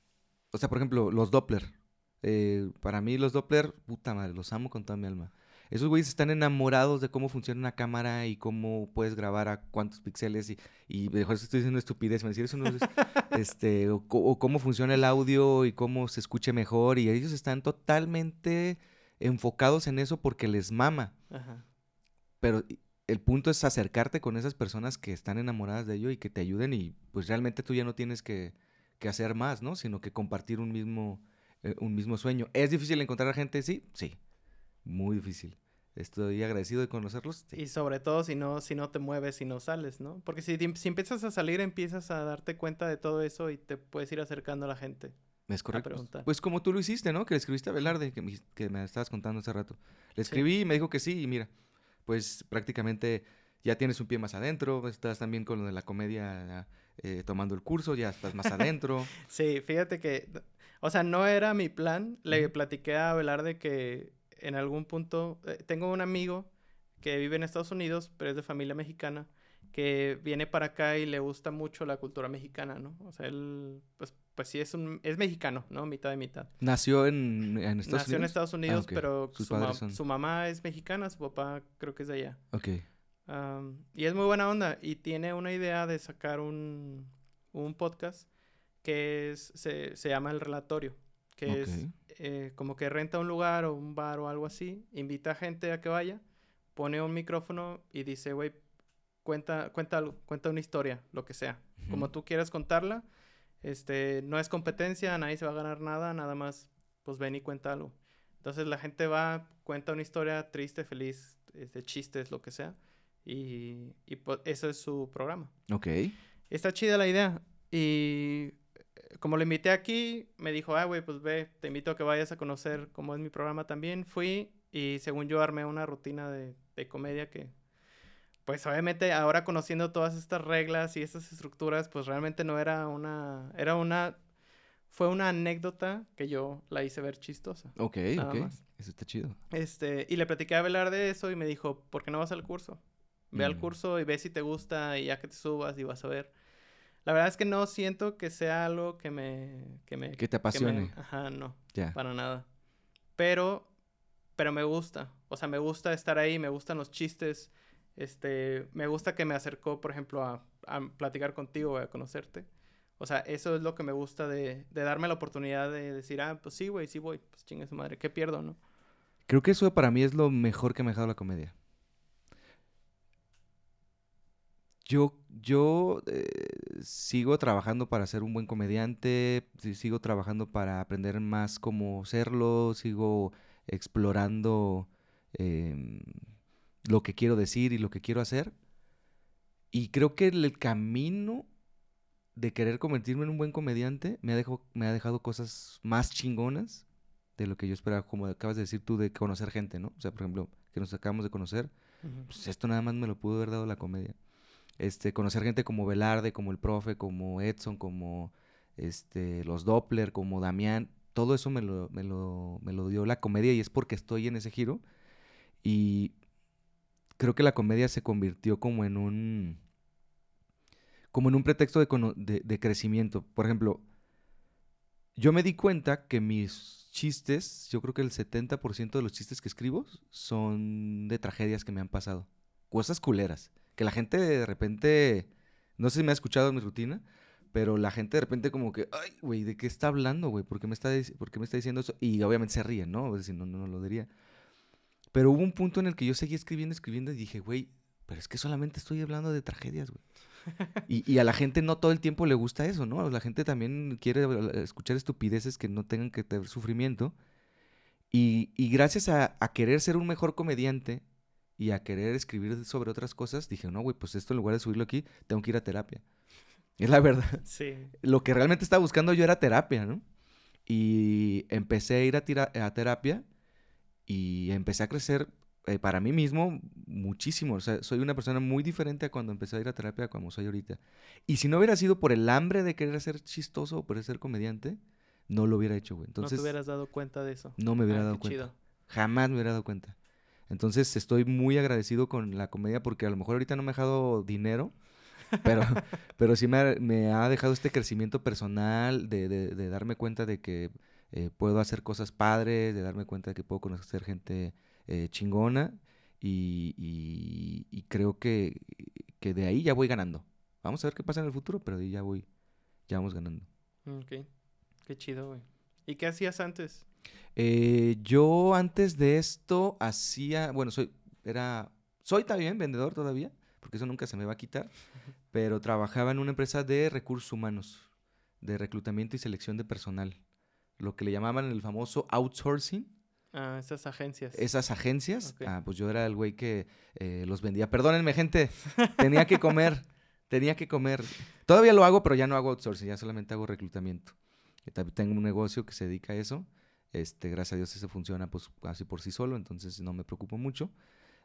O sea, por ejemplo, los Doppler. Eh, para mí los Doppler, puta madre, los amo con toda mi alma. Esos güeyes están enamorados de cómo funciona una cámara y cómo puedes grabar a cuántos píxeles y, y mejor estoy diciendo estupidez, me decir eso no es, este, o, cómo funciona el audio y cómo se escuche mejor y ellos están totalmente enfocados en eso porque les mama. Pero el punto es acercarte con esas personas que están enamoradas de ello y que te ayuden y pues realmente tú ya no tienes que que hacer más, ¿no? Sino que compartir un mismo, eh, un mismo sueño. ¿Es difícil encontrar a gente? Sí, sí. Muy difícil. Estoy agradecido de conocerlos. Y sobre todo si no, si no te mueves, y no sales, ¿no? Porque si, si empiezas a salir, empiezas a darte cuenta de todo eso y te puedes ir acercando a la gente. Es correcto. Pues como tú lo hiciste, ¿no? Que le escribiste a Velarde, que me, que me estabas contando hace rato. Le escribí y me dijo que sí, y mira, pues prácticamente ya tienes un pie más adentro, estás también con lo de la comedia eh, tomando el curso, ya estás más adentro. [laughs] sí, fíjate que, o sea, no era mi plan. Le platiqué a Velarde que en algún punto, eh, tengo un amigo que vive en Estados Unidos, pero es de familia mexicana, que viene para acá y le gusta mucho la cultura mexicana, ¿no? O sea, él, pues, pues sí, es, un, es mexicano, ¿no? Mitad de mitad. ¿Nació en, Estados Unidos? Nació en Estados Unidos, ah, pero su, su, mamá es mexicana, su papá creo que es de allá. Ok y es muy buena onda y tiene una idea de sacar un, un podcast que es, se, se, llama El Relatorio, que es eh, como que renta un lugar o un bar o algo así, invita a gente a que vaya, pone un micrófono y dice, güey, cuenta, cuenta, cuenta una historia, lo que sea, como tú quieras contarla. Este, no es competencia, nadie se va a ganar nada, nada más, pues ven y cuenta algo. Entonces la gente va, cuenta una historia triste, feliz, este, chistes, lo que sea y, y pues eso es su programa. Ok. Está chida la idea. Y como lo invité aquí, me dijo, ah, güey, pues ve, te invito a que vayas a conocer cómo es mi programa también. Fui y según yo armé una rutina de, de comedia que, pues obviamente ahora conociendo todas estas reglas y estas estructuras, pues realmente no era una, era una, fue una anécdota que yo la hice ver chistosa. Ok, ok. Eso está chido. Este, y le platiqué a hablar de eso y me dijo, ¿por qué no vas al curso? Ve al mm. curso y ve si te gusta y ya que te subas y vas a ver. La verdad es que no siento que sea algo que me... Que, me, que te apasione. ajá, no. Ya. Para nada. Pero, pero me gusta. O sea, me gusta estar ahí, me gustan los chistes. Este, me gusta que me acercó, por ejemplo, a, a platicar contigo, a conocerte. O sea, eso es lo que me gusta de, de darme la oportunidad de decir, ah, pues sí, güey, sí voy. Pues chingue su madre, ¿qué pierdo, no? Creo que eso para mí es lo mejor que me ha dejado la comedia. Yo, yo eh, sigo trabajando para ser un buen comediante, sigo trabajando para aprender más cómo serlo, sigo explorando em, lo que quiero decir y lo que quiero hacer. Y creo que el, camino de querer convertirme en un buen comediante me ha, dejado, me ha dejado cosas más chingonas de lo que yo esperaba, como acabas de decir tú, de conocer gente, ¿no? O sea, por ejemplo, que nos acabamos de conocer, pues esto nada más me lo pudo haber dado la comedia este, conocer gente como Velarde, como el profe, como Edson, como este, los Doppler, como Damián, todo eso me lo, dio la comedia y es porque estoy en ese giro. Y creo que la comedia se convirtió como en un como en un pretexto de, de, crecimiento. Por ejemplo, yo me di cuenta que mis chistes, yo creo que el 70% de los chistes que escribo son de tragedias que me han pasado. Cosas culeras. Que la gente de repente, no sé si me ha escuchado en mi rutina, pero la gente de repente como que, ay, güey, ¿de qué está hablando, güey? ¿Por qué me está, por qué me está diciendo eso? Y obviamente se ríen, ¿no? Si no, no, no lo diría. Pero hubo un punto en el que yo seguí escribiendo, escribiendo y dije, güey, pero es que solamente estoy hablando de tragedias, güey. [laughs] Y, a la gente no todo el tiempo le gusta eso, ¿no? La gente también quiere eh, escuchar estupideces que no tengan que tener sufrimiento. Y, gracias a, querer ser un mejor comediante y a querer escribir sobre otras cosas, dije, no, güey, pues esto en lugar de subirlo aquí, tengo que ir a terapia. [laughs] Es la verdad. Sí. Lo que realmente estaba buscando yo era terapia, ¿no? Y empecé a ir a, a terapia y empecé a crecer eh, para mí mismo muchísimo. O sea, soy una persona muy diferente a cuando empecé a ir a terapia a como soy ahorita. Y si no hubiera sido por el hambre de querer ser chistoso o por ser comediante, no lo hubiera hecho, güey. Entonces, no te hubieras dado cuenta de eso. No me hubiera ah, dado cuenta. Jamás me hubiera dado cuenta. Entonces estoy muy agradecido con la comedia porque a lo mejor ahorita no me ha dejado dinero, pero, [laughs] pero sí me ha, dejado este crecimiento personal de, de, darme cuenta de que eh, puedo hacer cosas padres, de darme cuenta de que puedo conocer gente eh, chingona y, creo que, de ahí ya voy ganando. Vamos a ver qué pasa en el futuro, pero de ahí ya voy, ya vamos ganando. Ok, qué chido, güey. ¿Y qué hacías antes? Eh, yo antes de esto hacía, bueno, soy, era, soy también vendedor todavía, porque eso nunca se me va a quitar, pero trabajaba en una empresa de recursos humanos, de reclutamiento y selección de personal, lo que le llamaban el famoso outsourcing, Ah, esas agencias. Esas agencias. Ah, pues yo era el güey que eh, los vendía. Perdónenme, gente. Tenía que comer. [laughs] tenía que comer. Todavía lo hago, pero ya no hago outsourcing, ya solamente hago reclutamiento. Tengo un negocio que se dedica a eso. Este, gracias a Dios ese funciona pues casi por sí solo, entonces no me preocupo mucho,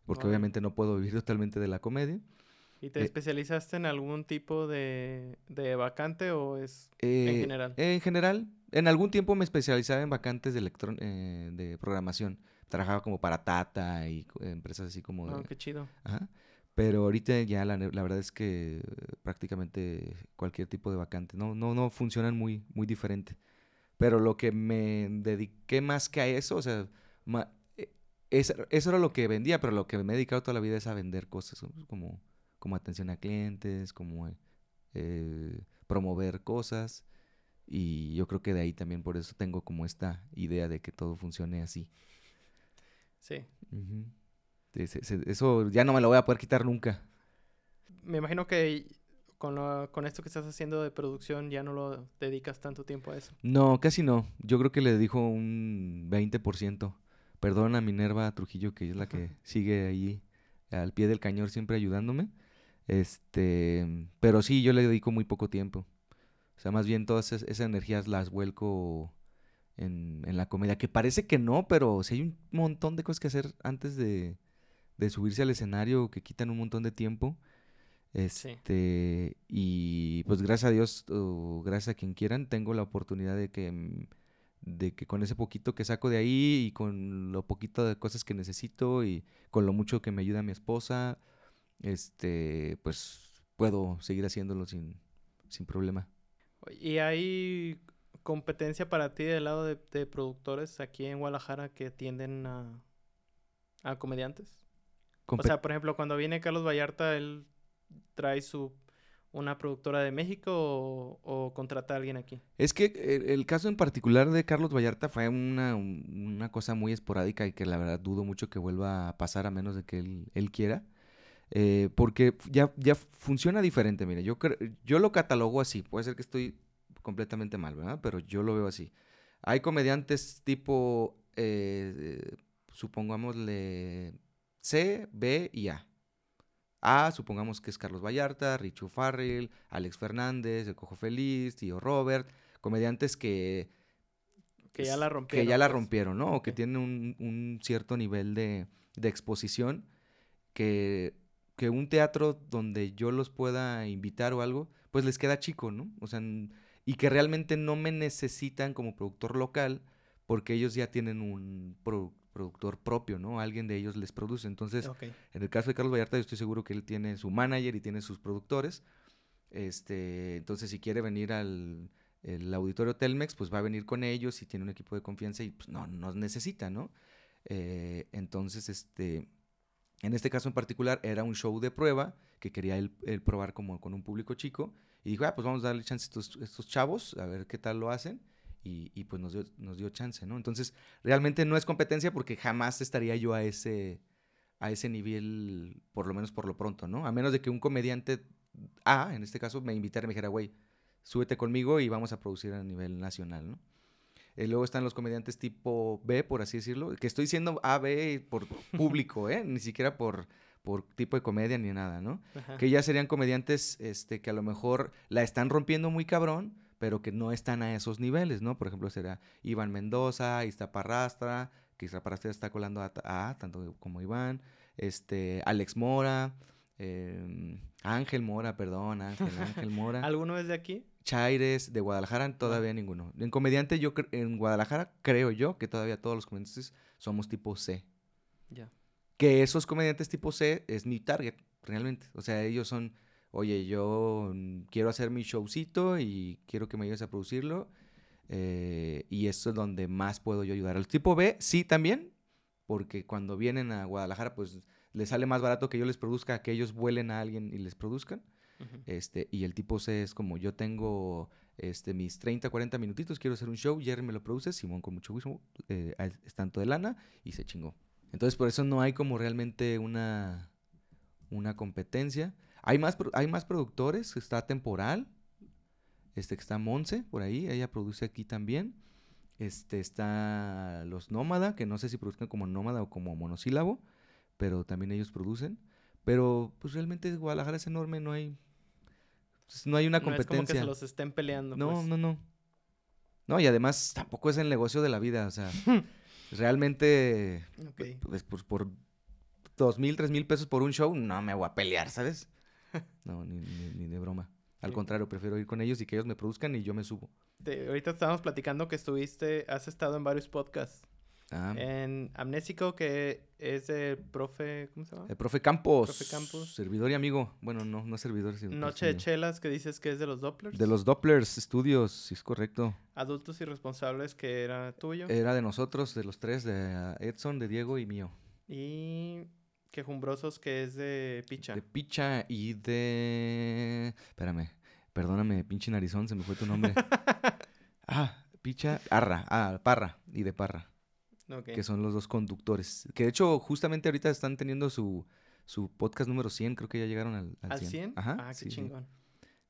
porque obviamente no puedo vivir [laughs] totalmente de la comedia. ¿Y te eh, especializaste en algún tipo de, de vacante o es en eh, general? En general, en algún tiempo me especializaba en vacantes de, electron eh, de programación. Trabajaba como para Tata y empresas así como de... Oh, qué chido. Ajá. Pero ahorita ya la, la, verdad es que prácticamente cualquier tipo de vacante, no, no, no funcionan muy, muy diferente. Pero lo que me dediqué más que a eso, o sea, e, eso era lo que vendía, pero lo que me he dedicado toda la vida es a vender cosas, como, como atención a clientes, como eh, promover cosas. Y yo creo que de ahí también por eso tengo como esta idea de que todo funcione así. Sí. Eso ya no me lo voy a poder quitar nunca. Me imagino que con, con esto que estás haciendo de producción ya no lo dedicas tanto tiempo a eso. No, casi no. Yo creo que le dedico un 20%. Perdona a Minerva Trujillo, que es la que [laughs] sigue ahí al pie del cañón siempre ayudándome. Este, pero sí, yo le dedico muy poco tiempo. O sea, más bien todas esas, energías las vuelco en, la comedia. Que parece que no, pero sí hay un montón de cosas que hacer antes de, subirse al escenario que quitan un montón de tiempo. Este, y pues gracias a Dios, o gracias a quien quieran, tengo la oportunidad de que, mm, de que con ese poquito que saco de ahí y con lo poquito de cosas que necesito y con lo mucho que me ayuda mi esposa, este, pues puedo seguir haciéndolo sin, sin problema. ¿Y hay competencia para ti del lado de, productores aquí en Guadalajara que tienden a, a comediantes? o sea, por ejemplo, cuando viene Carlos Vallarta, él trae su una productora de México o, contrata a alguien aquí? Es que el, caso en particular de Carlos Vallarta fue una, una, cosa muy esporádica y que la verdad dudo mucho que vuelva a pasar a menos de que él, él quiera. Eh, porque ya, ya funciona diferente, mire, yo, yo lo catalogo así, puede ser que estoy completamente mal, ¿verdad? Pero yo lo veo así. Hay comediantes tipo, eh, supongámosle, C, B y A. A, supongamos que es Carlos Vallarta, Richu Farrell, Alex Fernández, El Cojo Feliz, Tío Robert, comediantes que... Que ya la rompieron. Que ya la pues. rompieron, ¿no? O que tienen un, un cierto nivel de, de exposición que que un teatro donde yo los pueda invitar o algo, pues les queda chico, ¿no? O sea, y que realmente no me necesitan como productor local porque ellos ya tienen un productor propio, ¿no? Alguien de ellos les produce. Entonces, en el caso de Carlos Vallarta, yo estoy seguro que él tiene su manager y tiene sus productores. Este, entonces, si quiere venir al el auditorio Telmex, pues va a venir con ellos y tiene un equipo de confianza y pues no nos necesita, ¿no? Eh, entonces, este, en este caso en particular era un show de prueba que quería él, él probar como con un público chico y dijo, ah, pues vamos a darle chance a estos, estos chavos, a ver qué tal lo hacen. Y, y, pues nos dio, nos dio chance, ¿no? Entonces, realmente no es competencia porque jamás estaría yo a ese, a ese nivel, por lo menos por lo pronto, ¿no? A menos de que un comediante A, en este caso, me invitara y me dijera, güey, súbete conmigo y vamos a producir a nivel nacional, ¿no? Eh, luego están los comediantes tipo B, por así decirlo, que estoy diciendo A, B por [laughs] público, ¿eh? Ni siquiera por, por tipo de comedia ni nada, ¿no? Ajá. Que ya serían comediantes este, que a lo mejor la están rompiendo muy cabrón, pero que no están a esos niveles, ¿no? Por ejemplo, será Iván Mendoza, Iztaparrastra, que Iztaparrastra está colando a, a tanto como Iván, este, Alex Mora, eh, Ángel Mora, perdón, Ángel, Ángel [laughs] Mora. ¿Alguno es de aquí? Chaires, de Guadalajara, todavía ninguno. En comediante, yo en Guadalajara, creo yo que todavía todos los comediantes somos tipo C. Ya. Que esos comediantes tipo C es mi target, realmente. O sea, ellos son, oye, yo mm, quiero hacer mi showcito y quiero que me ayudes a producirlo. eh, y eso es donde más puedo yo ayudar. Al tipo B, sí, también, porque cuando vienen a Guadalajara, pues les sale más barato que yo les produzca, que ellos vuelen a alguien y les produzcan. Este, y el tipo C es como yo tengo este, mis 30, 40 minutitos, quiero hacer un show, Jerry me lo produce, Simón con mucho gusto, eh, es es tanto de lana y se chingó. Entonces por eso no hay como realmente una, una competencia. Hay más, hay más productores, está Temporal, este que está Monse por ahí, ella produce aquí también. Este está Los Nómada, que no sé si produzcan como Nómada o como monosílabo, pero también ellos producen. Pero pues realmente Guadalajara es enorme, no hay pues, no hay una No es como que competencia. se los estén peleando. No, pues. no, no. No, y además tampoco es el negocio de la vida, o sea, [laughs] realmente Ok. pues, por, por dos mil, tres mil pesos por un show, no me voy a pelear, ¿sabes? [laughs] No, ni, ni- ni de broma. Al Sí. contrario, prefiero ir con ellos y que ellos me produzcan y yo me subo. Te- ahorita estábamos platicando que estuviste, has estado en varios podcasts. Ah, En Amnésico, que es de profe, ¿cómo se llama? el profe Campos, Profe Campos. servidor y amigo. Bueno, no, no es servidor, sino Noche de Chelas, que dices que es de los Dopplers. De los Dopplers Studios, sí es correcto. Adultos Irresponsables, que era tuyo. Era de nosotros, de los tres, de Edson, de Diego y mío. Y Quejumbrosos, que es de Picha. De Picha y de... Espérame, perdóname, pinche narizón, se me fue tu nombre. [laughs] ah, Picha, Arra, ah, Parra y de Parra, Ok. que son los dos conductores. Que de hecho, justamente ahorita están teniendo su, su podcast número 100, creo que ya llegaron al, al ¿Al 100. 100? Ajá, ah, qué sí, sí, chingón.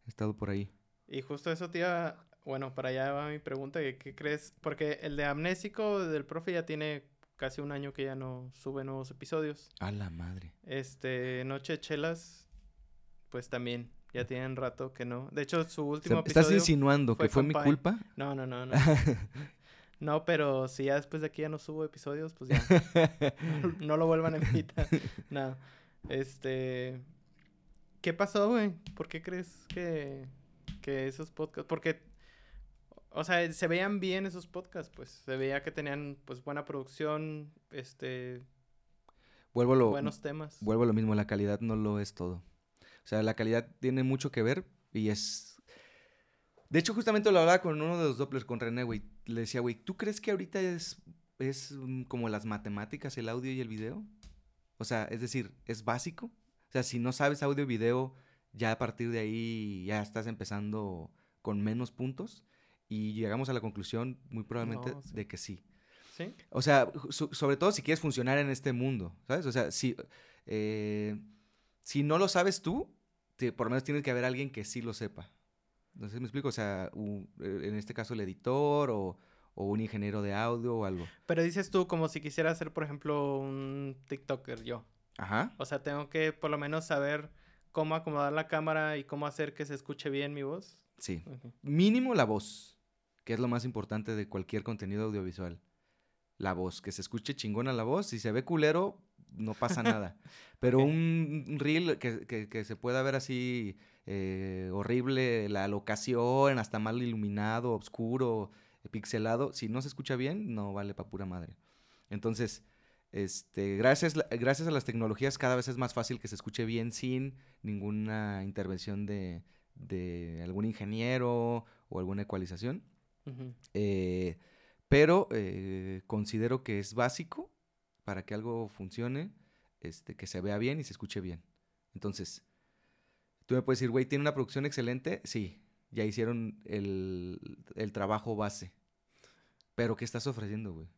He estado por ahí. Y justo eso iba... Bueno, para allá va mi pregunta. ¿Qué crees? Porque el de Amnésico del profe ya tiene casi un año que ya no sube nuevos episodios. A la madre. Este, Noche de Chelas, pues también. Ya tienen rato que no. De hecho, su O último sea, ¿Estás episodio... insinuando fue que fue mi culpa? No, no, no, no. [laughs] No, pero si ya después de aquí ya no subo episodios, pues ya. [laughs] no lo vuelvan a invitar. [laughs] No. Este. ¿Qué pasó, güey? ¿Por qué crees que, que esos podcasts? Porque. O sea, se veían bien esos podcasts, pues. Se veía que tenían, pues, buena producción, este, Vuelvo lo, buenos temas. vuelvo a lo mismo, la calidad no lo es todo. O sea, la calidad tiene mucho que ver y es... De hecho, justamente lo hablaba con uno de los Dopplers, con René, güey. Le decía, güey, ¿tú crees que ahorita es, es como las matemáticas, el audio y el video? O sea, es decir, ¿es básico? O sea, si no sabes audio y video, ya a partir de ahí ya estás empezando con menos puntos. Y llegamos a la conclusión, muy probablemente, No, sí. de que sí. ¿Sí? O sea, so- sobre todo si quieres funcionar en este mundo, ¿sabes? O sea, si, eh, si no lo sabes tú, te- por lo menos tiene que haber alguien que sí lo sepa. Entonces, ¿me explico? O sea, eh, en este caso el editor o, o un ingeniero de audio o algo. Pero dices tú como si quisiera ser, por ejemplo, un TikToker yo. Ajá. O sea, tengo que por lo menos saber cómo acomodar la cámara y cómo hacer que se escuche bien mi voz. Sí. Mínimo la voz, que es lo más importante de cualquier contenido audiovisual. La voz, que se escuche chingona la voz. Si se ve culero, no pasa nada. [laughs] Pero un, un reel que, que- que se pueda ver así eh, horrible, la locación, hasta mal iluminado, oscuro, pixelado, si no se escucha bien, no vale para pura madre. Entonces, este, gracias, gracias a las tecnologías cada vez es más fácil que se escuche bien sin ninguna intervención de, de algún ingeniero o alguna ecualización. Eh, pero eh, considero que es básico para que algo funcione, este, que se vea bien y se escuche bien. Entonces, tú me puedes decir, güey, ¿tiene una producción excelente? Sí, ya hicieron el, el trabajo base. Pero, ¿qué estás ofreciendo, güey?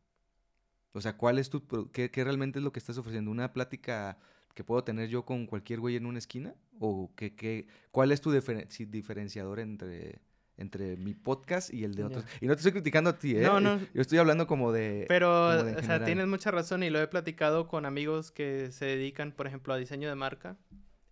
O sea, ¿cuál es tu, qué, qué realmente es lo que estás ofreciendo? ¿Una plática que puedo tener yo con cualquier güey en una esquina? ¿O qué, qué, cuál es tu diferenciador entre, entre mi podcast y el de otros? Y no te estoy criticando a ti, ¿eh? No, no. Yo estoy hablando como de... Pero, como de en o sea, tienes mucha razón y lo he platicado con amigos que se dedican, por ejemplo, a diseño de marca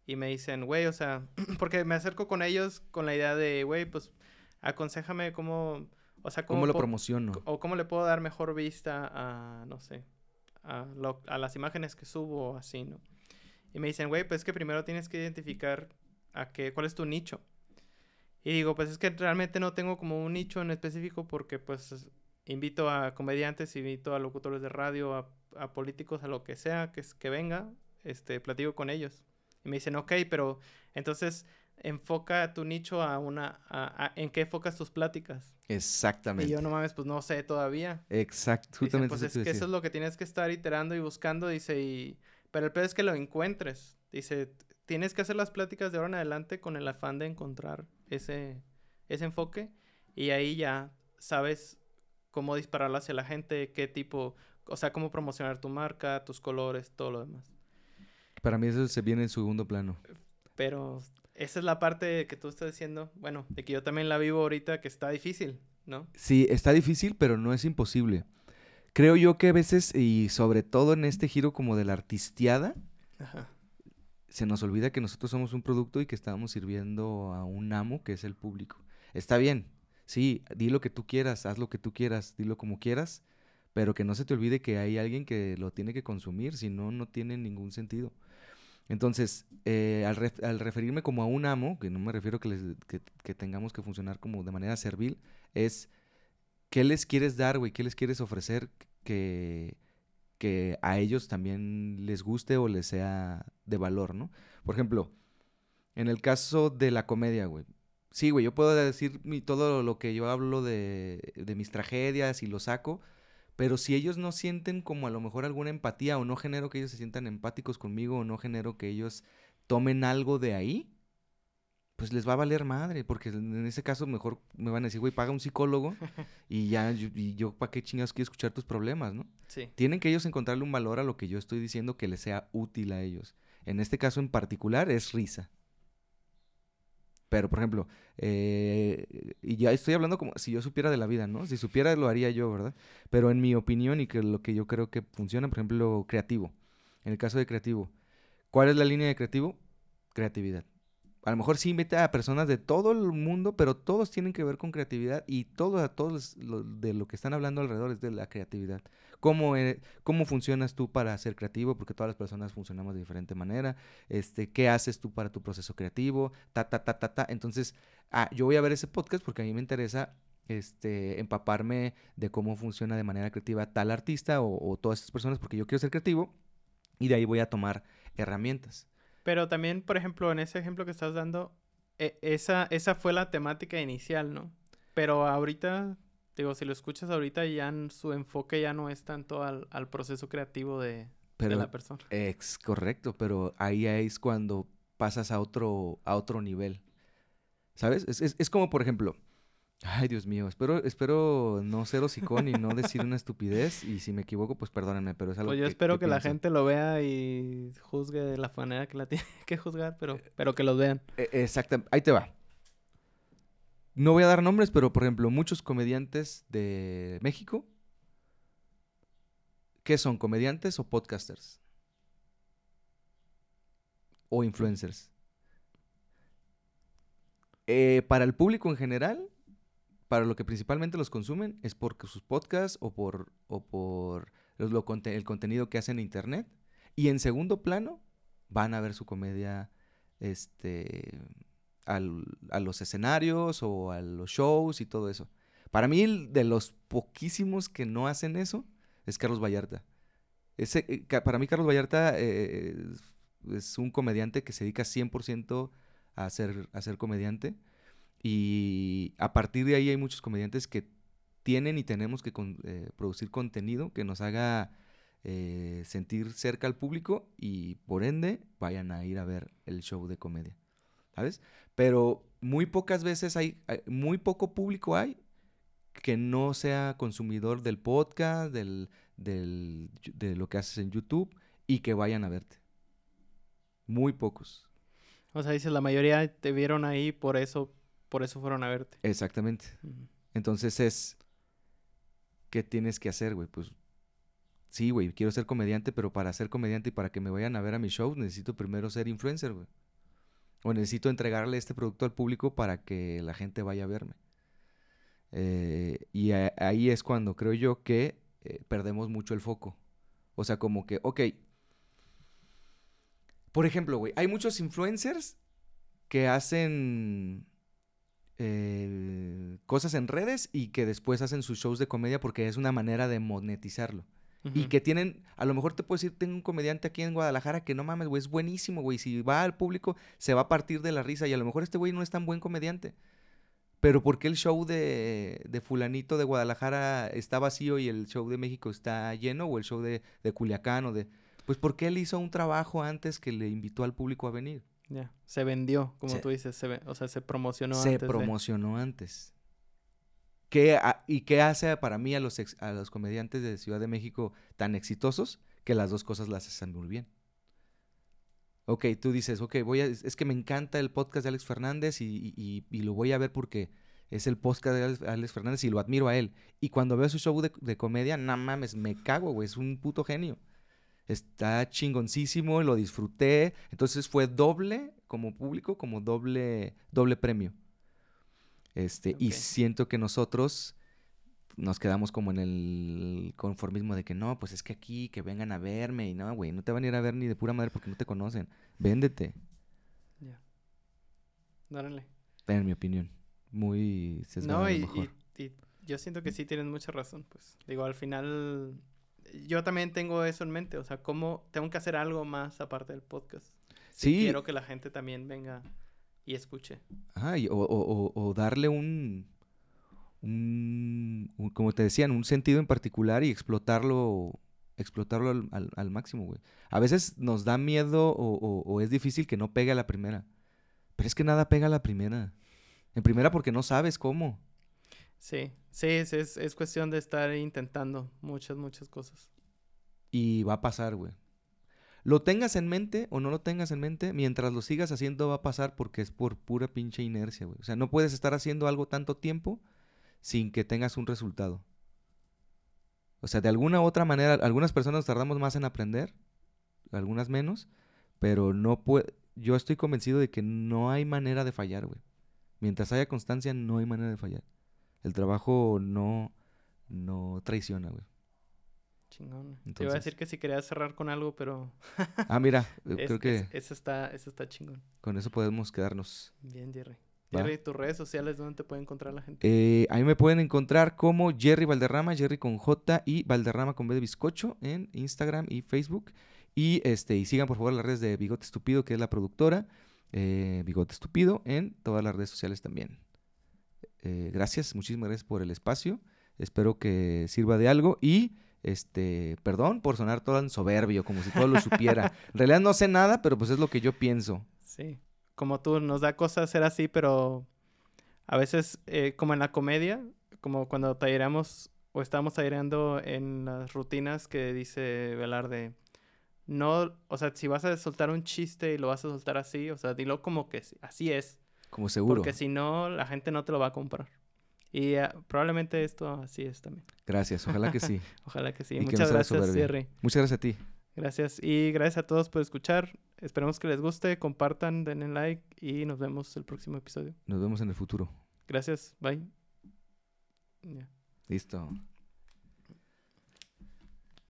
y me dicen, güey, o sea, [clears throat] porque me acerco con ellos con la idea de, güey, pues, aconsejame cómo, o sea, ¿Cómo lo po- promociono? o cómo le puedo dar mejor vista a, no sé, a, lo- a las imágenes que subo o así, ¿no? Y me dicen, güey, pues es que primero tienes que identificar a qué, cuál es tu nicho. Y digo, pues es que realmente no tengo como un nicho en específico porque pues invito a comediantes, invito a locutores de radio, a, a políticos, a lo que sea que, que venga, este, platico con ellos. Y me dicen, ok, pero entonces enfoca tu nicho a una, a- a- ¿en qué enfocas tus pláticas? Exactamente. Y yo no mames, pues no sé todavía. Exacto, justamente pues eso es que eso es lo que tienes que estar iterando y buscando, dice, y... Pero el peor es que lo encuentres. Dice, "T- tienes que hacer las pláticas de ahora en adelante con el afán de encontrar ese, ese enfoque y ahí ya sabes cómo dispararlo hacia la gente, qué tipo, o sea, cómo promocionar tu marca, tus colores, todo lo demás. Para mí eso se viene en segundo plano. Pero esa es la parte que tú estás diciendo, bueno, de que yo también la vivo ahorita, que está difícil, ¿no? Sí, está difícil, pero no es imposible. Creo yo que a veces, y sobre todo en este giro como de la artisteada, Ajá. Se nos olvida que nosotros somos un producto y que estamos sirviendo a un amo que es el público. Está bien, sí, di lo que tú quieras, haz lo que tú quieras, dilo como quieras, pero que no se te olvide que hay alguien que lo tiene que consumir, si no, no tiene ningún sentido. Entonces, eh, al, al referirme como a un amo, que no me refiero que, les- que, que tengamos que funcionar como de manera servil, es ¿qué les quieres dar, güey? ¿Qué les quieres ofrecer que, que a ellos también les guste o les sea de valor, ¿no? Por ejemplo, en el caso de la comedia, güey. Sí, güey, yo puedo decir mi- todo lo que yo hablo de, de mis tragedias y lo saco, pero si ellos no sienten como a lo mejor alguna empatía o no genero que ellos se sientan empáticos conmigo o no genero que ellos tomen algo de ahí, pues les va a valer madre, porque en ese caso mejor me van a decir, güey, paga un psicólogo [laughs] y ya, y yo, ¿para qué chingados quiero escuchar tus problemas, no? Tienen que ellos encontrarle un valor a lo que yo estoy diciendo que les sea útil a ellos. En este caso en particular es risa. Pero, por ejemplo, eh, y ya estoy hablando como si yo supiera de la vida, ¿no? Si supiera lo haría yo, ¿verdad? Pero en mi opinión y que lo que yo creo que funciona, por ejemplo, creativo. En el caso de creativo, ¿cuál es la línea de creativo? Creatividad. A lo mejor sí invita a personas de todo el mundo, pero todos tienen que ver con creatividad y todo, a todos de lo que están hablando alrededor es de la creatividad. ¿Cómo, eh, ¿Cómo funcionas tú para ser creativo? Porque todas las personas funcionamos de diferente manera. Este, ¿Qué haces tú para tu proceso creativo? Ta, ta, ta, ta, ta. Entonces, ah, yo voy a ver ese podcast porque a mí me interesa este, empaparme de cómo funciona de manera creativa tal artista o, o todas esas personas porque yo quiero ser creativo y de ahí voy a tomar herramientas. Pero también, por ejemplo, en ese ejemplo que estás dando, e- esa, esa fue la temática inicial, ¿no? Pero ahorita, digo, si lo escuchas ahorita, ya su enfoque ya no es tanto al, al proceso creativo de, la persona. Ex, correcto, pero ahí es cuando pasas a otro, a otro nivel. ¿Sabes? Es, es- es como, por ejemplo, ay Dios mío, espero, espero no ser hocicón y no [laughs] decir una estupidez, y si me equivoco, pues perdónenme, pero es algo Pues yo que- espero que, la gente lo vea y juzgue de la manera que la [laughs] tiene que juzgar, pero, pero que los vean. E- Exacto, ahí te va. No voy a dar nombres, pero por ejemplo, muchos comediantes de México, ¿qué son? ¿Comediantes o podcasters? O influencers. Eh, para el público en general, para lo que principalmente los consumen, es por sus podcasts o por, o por el contenido que hacen en internet. Y en segundo plano, van a ver su comedia este, al- a los escenarios o a los shows y todo eso. Para mí, de los poquísimos que no hacen eso es Carlos Vallarta. Ese, eh, para mí, Carlos Vallarta eh, es un comediante que se dedica 100% a ser, a ser comediante. Y a partir de ahí hay muchos comediantes que tienen y tenemos que eh, producir contenido que nos haga sentir cerca al público y por ende vayan a ir a ver el show de comedia. ¿Sabes? Pero muy pocas veces hay, hay- muy poco público hay que no sea consumidor del podcast, del, del- de lo que haces en YouTube y que vayan a verte. Muy pocos. O sea, dices, la mayoría te vieron ahí, por eso, por eso fueron a verte. Exactamente. Entonces es, ¿qué tienes que hacer, güey? Pues sí, güey, quiero ser comediante, pero para ser comediante y para que me vayan a ver a mi show, necesito primero ser influencer, güey. O necesito entregarle este producto al público para que la gente vaya a verme. Eh, y ahí es cuando creo yo que eh, perdemos mucho el foco. O sea, como que, ok. Por ejemplo, güey, hay muchos influencers que hacen eh, cosas en redes y que después hacen sus shows de comedia porque es una manera de monetizarlo. Y que tienen, a lo mejor te puedo decir, tengo un comediante aquí en Guadalajara que no mames, güey, es buenísimo, güey. Si va al público, se va a partir de la risa. Y a lo mejor este güey no es tan buen comediante. Pero ¿por qué el show de, de fulanito de Guadalajara está vacío y el show de México está lleno? O el show de, de Culiacán o de... Pues porque él hizo un trabajo antes que le invitó al público a venir. Ya, se vendió, como Se- tú dices, se o sea, se promocionó se antes de- promocionó antes. ¿Qué ha- ¿Y qué hace para mí a los, a comediantes de Ciudad de México tan exitosos? Que las dos cosas las hacen muy bien. Ok, tú dices, ok, voy a, es que me encanta el podcast de Alex Fernández y, lo voy a ver porque es el podcast de Alex, Fernández y lo admiro a él. Y cuando veo su show de, de comedia, no mames, me cago, güey, es un puto genio. Está chingoncísimo, lo disfruté. Entonces fue doble como público, como doble, doble premio. Este, y siento que nosotros nos quedamos como en el conformismo de que no, pues es que aquí, que vengan a verme y no, güey, no te van a ir a ver ni de pura madre porque no te conocen. Véndete, Ya. Órale. en mi opinión. Muy sesgado No, y, mejor. y- y yo siento que sí tienes mucha razón, pues. Digo, al final, yo también tengo eso en mente, o sea, cómo tengo que hacer algo más aparte del podcast. Si Sí. Quiero que la gente también venga y escuche. Ajá, y- o, o- o- o darle un, un, un- como te decían, un sentido en particular y explotarlo, explotarlo al, al- al máximo, güey. A veces nos da miedo o es difícil que no pegue a la primera. Pero es que nada pega a la primera. En primera porque no sabes cómo. Sí, sí, es, es, es cuestión de estar intentando muchas, muchas cosas. Y va a pasar, güey. Lo tengas en mente o no lo tengas en mente, mientras lo sigas haciendo va a pasar porque es por pura pinche inercia, güey. O sea, no puedes estar haciendo algo tanto tiempo sin que tengas un resultado. O sea, de alguna u otra manera, algunas personas tardamos más en aprender, algunas menos, pero no puede... Yo estoy convencido de que no hay manera de fallar, güey. Mientras haya constancia, no hay manera de fallar. El trabajo no, no traiciona, güey. Chingón. Te iba a decir que si querías cerrar con algo, pero Ah, mira, [laughs] es- creo que es- eso está, eso está chingón. con eso podemos quedarnos. Bien, Jerry. Va. Jerry, tus redes sociales, ¿dónde te puede encontrar la gente? Eh, ahí me pueden encontrar como Jerry Valderrama, Jerry con J y Valderrama con B de bizcocho en Instagram y Facebook. Y este y sigan por favor las redes de Bigote Estúpido, que es la productora. eh, Bigote Estúpido en todas las redes sociales también. Eh, gracias, muchísimas gracias por el espacio. Espero que sirva de algo y este, perdón por sonar todo en soberbio, como si todo lo supiera. [laughs] En realidad no sé nada, pero pues es lo que yo pienso. Sí. Como tú, nos da cosas ser así, pero a veces, eh, como en la comedia, como cuando tallereamos o estamos tallereando en las rutinas que dice Velarde, no, o sea, si vas a soltar un chiste y lo vas a soltar así, o sea, dilo como que sí, así es, Como seguro. porque si no, la gente no te lo va a comprar. Y ah, probablemente esto así es también. Gracias, ojalá que sí. [laughs] Ojalá que sí. Y Muchas gracias. Jerry. Muchas gracias a ti. Gracias. Y gracias a todos por escuchar. Esperemos que les guste, compartan, denle like y nos vemos el próximo episodio. Nos vemos en el futuro. Gracias. Bye. Ya. Listo.